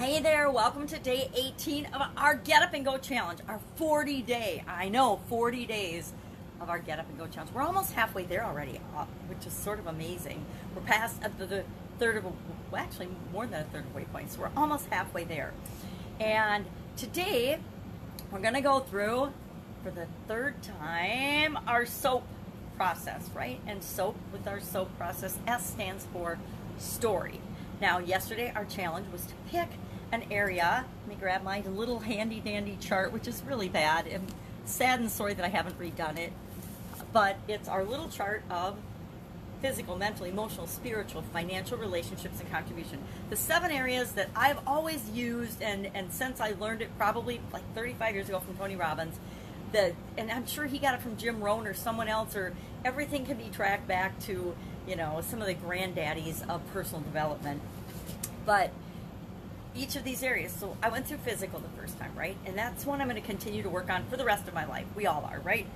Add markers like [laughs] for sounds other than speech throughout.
Hey there, welcome to day 18 of our Get Up and Go Challenge, our 40 day, I know, 40 days of our Get Up and Go Challenge. We're almost halfway there already, uh, which is sort of amazing. We're past uh, the, third of, well, actually more than a third of waypoint, so we're almost halfway there. And today, we're gonna go through, for the third time, our SOAP process, right? And SOAP, with our SOAP process, S stands for story. Now, yesterday our challenge was to pick an area. Let me grab my little handy dandy chart, which is really bad. I'm sad and sorry that I haven't redone it. But it's our little chart of physical, mental, emotional, spiritual, financial, relationships, and contribution. The seven areas that I've always used, and, and since I learned it probably like 35 years ago from Tony Robbins, the, and I'm sure he got it from Jim Rohn or someone else, or everything can be tracked back to, you know, some of the granddaddies of personal development. But each of these areas. So I went through physical the first time, right? And that's one I'm going to continue to work on for the rest of my life. We all are, right?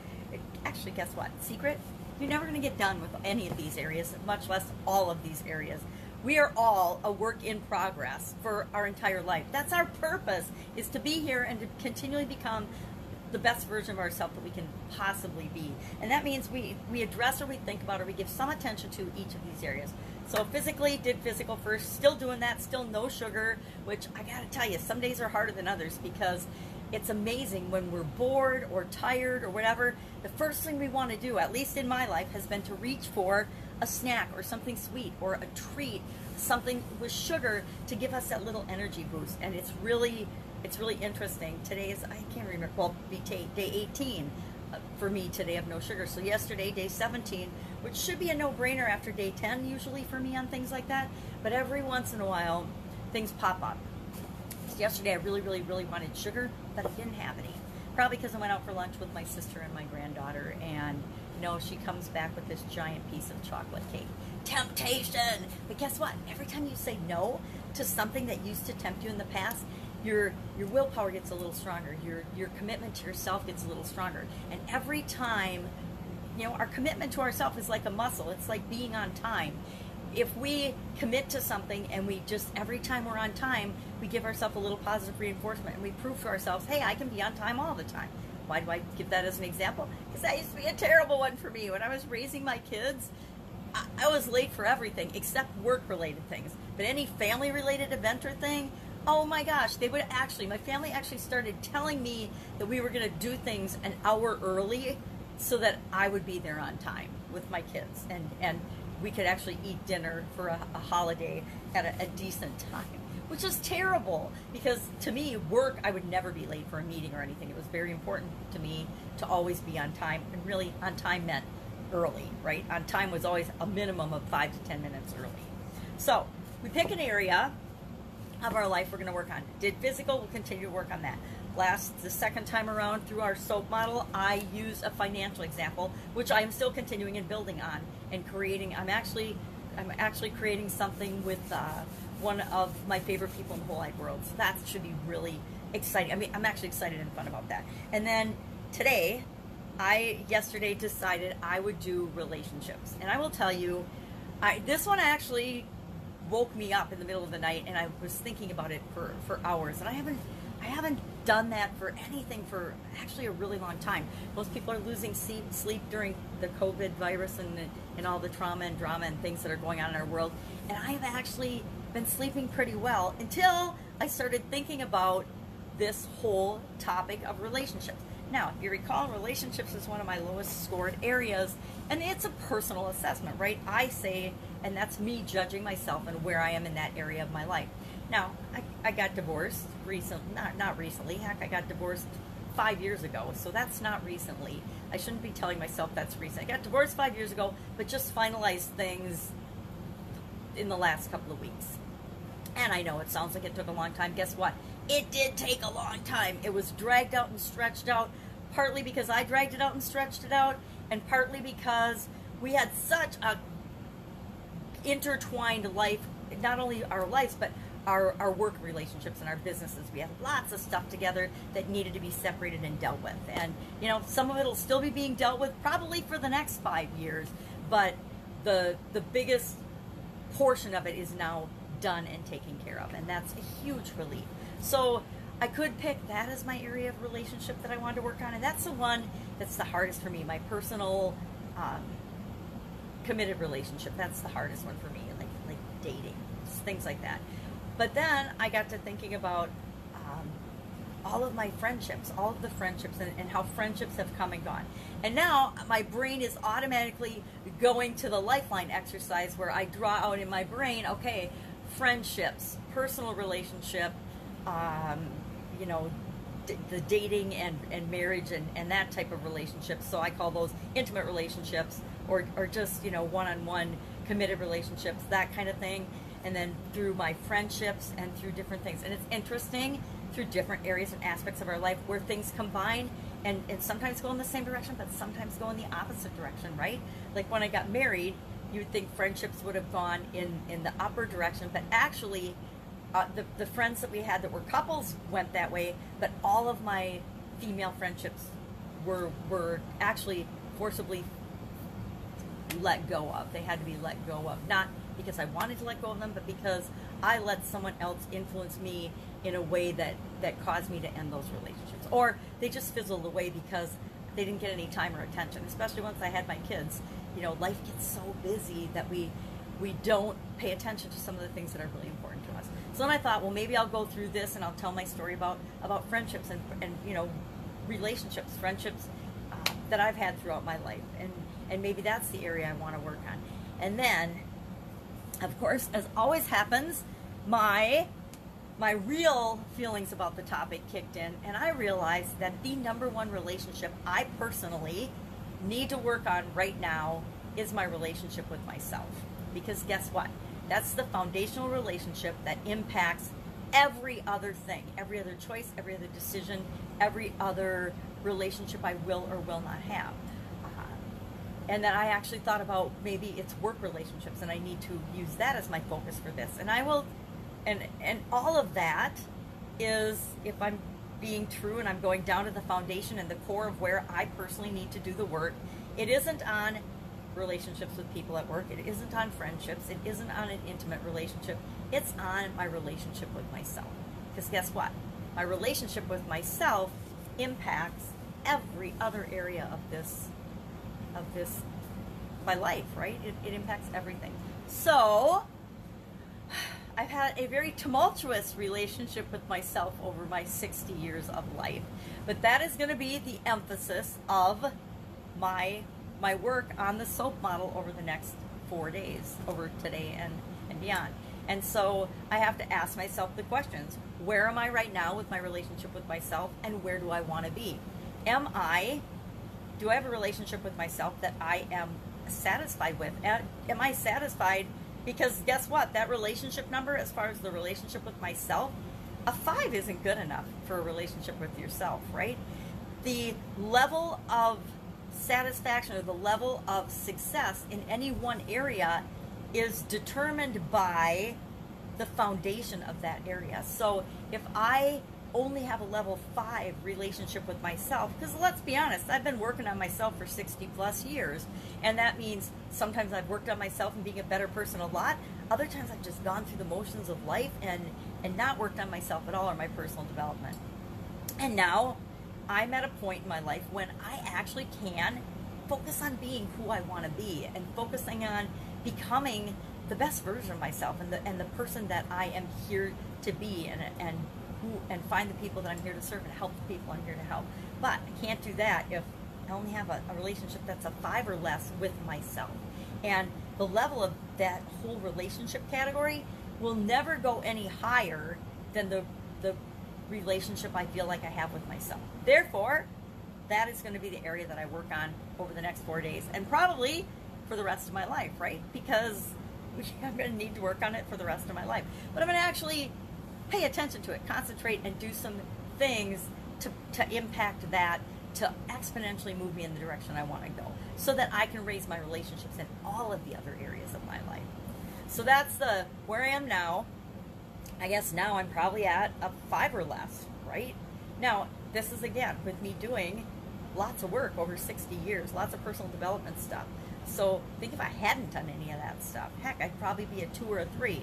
Actually, guess what? Secret? You're never going to get done with any of these areas, much less all of these areas. We are all a work in progress for our entire life. That's our purpose, is to be here and to continually become the best version of ourselves that we can possibly be. And that means we, we address or we think about or we give some attention to each of these areas. So physically, did physical first, still doing that, still no sugar, which I gotta tell you, some days are harder than others because it's amazing when we're bored or tired or whatever, the first thing we want to do, at least in my life, has been to reach for a snack or something sweet or a treat, something with sugar to give us that little energy boost. And it's really it's really interesting. Today is, I can't remember, well, day 18 uh, for me today of no sugar. So yesterday, day 17, which should be a no-brainer after day 10 usually for me on things like that. But every once in a while, things pop up. Yesterday, I really, really, really wanted sugar, but I didn't have any. Probably because I went out for lunch with my sister and my granddaughter, and you know, she comes back with this giant piece of chocolate cake. Temptation! But guess what? Every time you say no to something that used to tempt you in the past, your your willpower gets a little stronger. Your your commitment to yourself gets a little stronger. And every time, you know, our commitment to ourselves is like a muscle. It's like being on time. If we commit to something and we just every time we're on time, we give ourselves a little positive reinforcement and we prove to ourselves, hey, I can be on time all the time. Why do I give that as an example? Because that used to be a terrible one for me when I was raising my kids. I was late for everything except work related things. But any family related event or thing, Oh my gosh, they would actually, my family actually started telling me that we were going to do things an hour early so that I would be there on time with my kids and, and we could actually eat dinner for a, a holiday at a, a decent time, which is terrible because to me, work, I would never be late for a meeting or anything. It was very important to me to always be on time and really on time meant early, right? On time was always a minimum of five to 10 minutes early. So we pick an area of our life we're going to work on. Did physical, we'll continue to work on that. Last, the second time around through our SOAP model, I use a financial example, which I am still continuing and building on and creating. I'm actually, I'm actually creating something with uh, one of my favorite people in the whole wide world. So that should be really exciting. I mean, I'm actually excited and fun about that. And then today, I yesterday decided I would do relationships, and I will tell you, I this one actually woke me up in the middle of the night and I was thinking about it for, for hours and I haven't I haven't done that for anything for actually a really long time. Most people are losing sleep, sleep during the COVID virus and, and all the trauma and drama and things that are going on in our world. And I have actually been sleeping pretty well until I started thinking about this whole topic of relationships. Now, if you recall, relationships is one of my lowest scored areas, and it's a personal assessment, right? I say, and that's me judging myself and where I am in that area of my life. Now, I, I got divorced recently, not, not recently, heck, I got divorced five years ago, so that's not recently. I shouldn't be telling myself that's recent. I got divorced five years ago, but just finalized things in the last couple of weeks. And I know it sounds like it took a long time. Guess what? It did take a long time. It was dragged out and stretched out, partly because I dragged it out and stretched it out, and partly because we had such a intertwined life, not only our lives, but our, our work relationships and our businesses. We had lots of stuff together that needed to be separated and dealt with. And, you know, some of it will still be being dealt with probably for the next five years, but the, the biggest portion of it is now done and taken care of. And that's a huge relief. So I could pick that as my area of relationship that I wanted to work on. And that's the one that's the hardest for me, my personal um, committed relationship. That's the hardest one for me, like, like dating, things like that. But then I got to thinking about um, all of my friendships, all of the friendships, and, and, how friendships have come and gone. And now my brain is automatically going to the lifeline exercise where I draw out in my brain, okay, friendships, personal relationship, um, you know, d- the dating and, and marriage and, and that type of relationship. So I call those intimate relationships or, or just, you know, one on one committed relationships, that kind of thing and then through my friendships and through different things. And it's interesting through different areas and aspects of our life where things combine and, and sometimes go in the same direction, but sometimes go in the opposite direction, right? Like when I got married, you'd think friendships would have gone in, in the upper direction, but actually, uh, the, the friends that we had that were couples went that way, but all of my female friendships were were actually forcibly let go of. They had to be let go of. Not because I wanted to let go of them, but because I let someone else influence me in a way that, that caused me to end those relationships. Or they just fizzled away because they didn't get any time or attention, especially once I had my kids. You know, life gets so busy that we we don't pay attention to some of the things that are really important to us. So then I thought, well, maybe I'll go through this and I'll tell my story about about friendships and and you know relationships, friendships uh, that I've had throughout my life, and and maybe that's the area I want to work on. And then of course, as always happens, my my real feelings about the topic kicked in and I realized that the number one relationship I personally need to work on right now is my relationship with myself. Because guess what? That's the foundational relationship that impacts every other thing, every other choice, every other decision, every other relationship I will or will not have uh, and then I actually thought about maybe it's work relationships and I need to use that as my focus for this. And I will and and all of that is if I'm being true and I'm going down to the foundation and the core of where I personally need to do the work, it isn't on relationships with people at work, it isn't on friendships, it isn't on an intimate relationship. It's on my relationship with myself. Because guess what? My relationship with myself impacts every other area of this of this my life, right? It, it impacts everything. So I've had a very tumultuous relationship with myself over my 60 years of life. But that is going to be the emphasis of my my work on the soap model over the next four days, over today and, and beyond. And so I have to ask myself the questions. Where am I right now with my relationship with myself and where do I want to be? Am I do I have a relationship with myself that I am satisfied with? Am I satisfied? Because guess what? That relationship number, as far as the relationship with myself, a five isn't good enough for a relationship with yourself, right? The level of satisfaction or the level of success in any one area is determined by the foundation of that area. So if I only have a level five relationship with myself because let's be honest i've been working on myself for 60 plus years and that means sometimes i've worked on myself and being a better person a lot other times i've just gone through the motions of life and and not worked on myself at all or my personal development and now i'm at a point in my life when i actually can focus on being who i want to be and focusing on becoming the best version of myself and the and the person that i am here to be and and who and find the people that I'm here to serve and help the people I'm here to help. But I can't do that if I only have a, a relationship that's a five or less with myself. And the level of that whole relationship category will never go any higher than the the relationship I feel like I have with myself. Therefore, that is going to be the area that I work on over the next four days and probably for the rest of my life, right? Because [laughs] I'm going to need to work on it for the rest of my life. But I'm going to actually pay attention to it, concentrate, and do some things to, to impact that to exponentially move me in the direction I want to go so that I can raise my relationships in all of the other areas of my life. So that's the where I am now. I guess now I'm probably at a five or less, right? Now, this is again with me doing lots of work over 60 years, lots of personal development stuff. So think if I hadn't done any of that stuff, heck, I'd probably be a two or a three.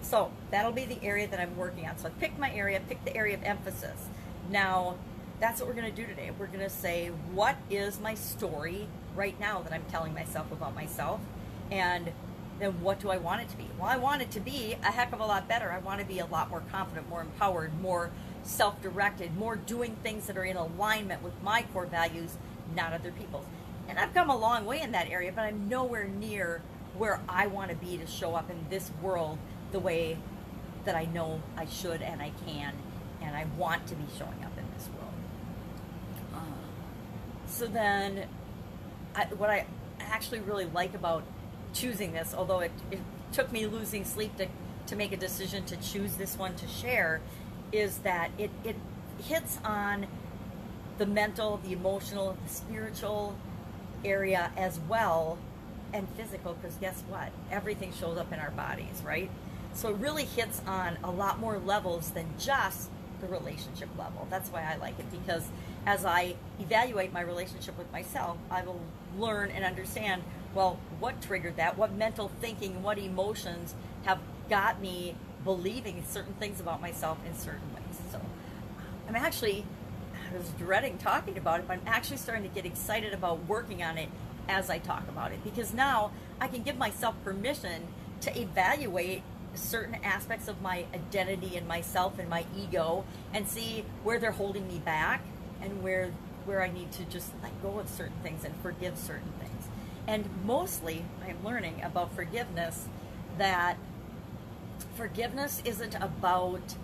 So that'll be the area that I'm working on. So I picked my area, picked the area of emphasis. Now, that's what we're going to do today. We're going to say, what is my story right now that I'm telling myself about myself? And then what do I want it to be? Well, I want it to be a heck of a lot better. I want to be a lot more confident, more empowered, more self directed, more doing things that are in alignment with my core values, not other people's. And I've come a long way in that area, but I'm nowhere near where I want to be to show up in this world the way that I know I should and I can and I want to be showing up in this world. Uh, so then, I, what I actually really like about choosing this, although it, it took me losing sleep to, to make a decision to choose this one to share, is that it, it hits on the mental, the emotional, the spiritual area as well, and physical, because guess what? Everything shows up in our bodies, right? So it really hits on a lot more levels than just the relationship level. That's why I like it, because as I evaluate my relationship with myself, I will learn and understand well, what triggered that? What mental thinking, what emotions have got me believing certain things about myself in certain ways? So I'm actually, I was dreading talking about it, but I'm actually starting to get excited about working on it as I talk about it because now I can give myself permission to evaluate certain aspects of my identity and myself and my ego and see where they're holding me back and where where I need to just let go of certain things and forgive certain things. And mostly, I'm learning about forgiveness that forgiveness isn't about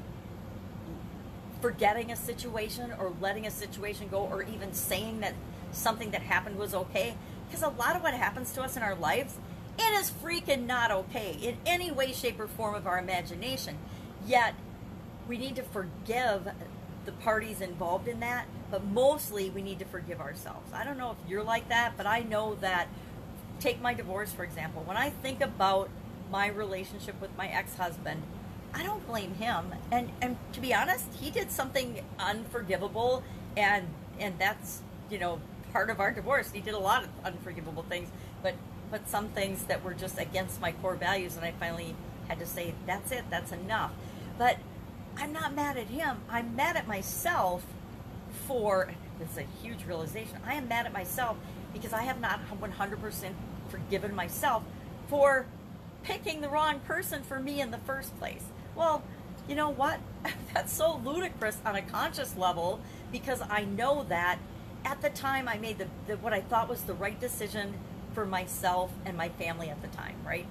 forgetting a situation or letting a situation go or even saying that something that happened was okay. Because a lot of what happens to us in our lives, it is freaking not okay in any way, shape, or form of our imagination. Yet, we need to forgive the parties involved in that, but mostly we need to forgive ourselves. I don't know if you're like that, but I know that take my divorce, for example. When I think about my relationship with my ex husband, I don't blame him. And, and to be honest, he did something unforgivable, and, and that's, you know, part of our divorce. He did a lot of unforgivable things, but, but some things that were just against my core values, and I finally had to say, that's it, that's enough. But I'm not mad at him. I'm mad at myself for is a huge realization. I am mad at myself because I have not 100% forgiven myself for picking the wrong person for me in the first place. Well, you know what? [laughs] That's so ludicrous on a conscious level because I know that at the time I made the, the, what I thought was the right decision for myself and my family at the time, right?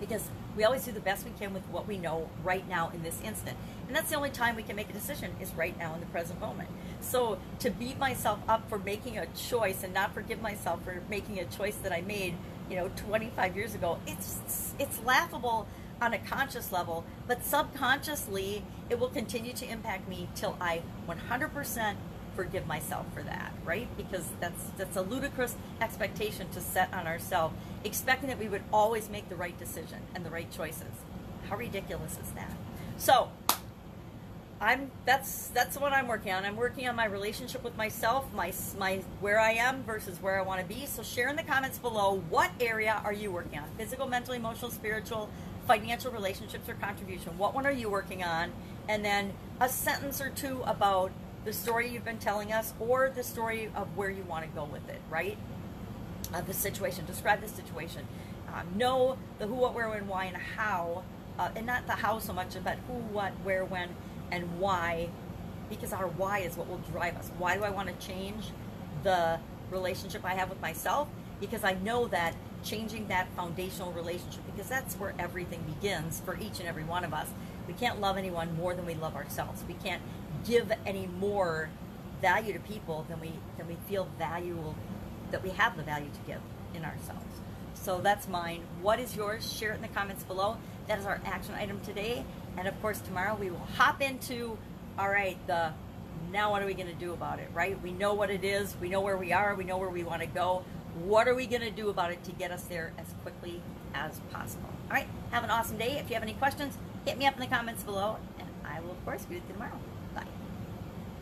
Because we always do the best we can with what we know right now in this instant. And that's the only time we can make a decision is right now in the present moment. So to beat myself up for making a choice and not forgive myself for making a choice that I made, you know, 25 years ago, it's it's laughable on a conscious level, but subconsciously it will continue to impact me till I 100% forgive myself for that, right? Because that's that's a ludicrous expectation to set on ourselves, expecting that we would always make the right decision and the right choices. How ridiculous is that? So, I'm that's that's what I'm working on. I'm working on my relationship with myself, my my where I am versus where I want to be. So share in the comments below what area are you working on? Physical, mental, emotional, spiritual, financial relationships or contribution. What one are you working on? And then a sentence or two about the story you've been telling us or the story of where you want to go with it, right? Uh, the situation. Describe the situation. Um, know the who, what, where, when, why, and how. Uh, and not the how so much, but who, what, where, when, and why. Because our why is what will drive us. Why do I want to change the relationship I have with myself? Because I know that changing that foundational relationship, because that's where everything begins for each and every one of us. We can't love anyone more than we love ourselves. We can't give any more value to people than we than we feel valuable that we have the value to give in ourselves. So that's mine. What is yours? Share it in the comments below. That is our action item today. And of course, tomorrow we will hop into all right, the now what are we going to do about it, right? We know what it is, we know where we are, we know where we want to go. What are we going to do about it to get us there as quickly as possible? All right, have an awesome day. If you have any questions, hit me up in the comments below, and I will, of course, be with you tomorrow.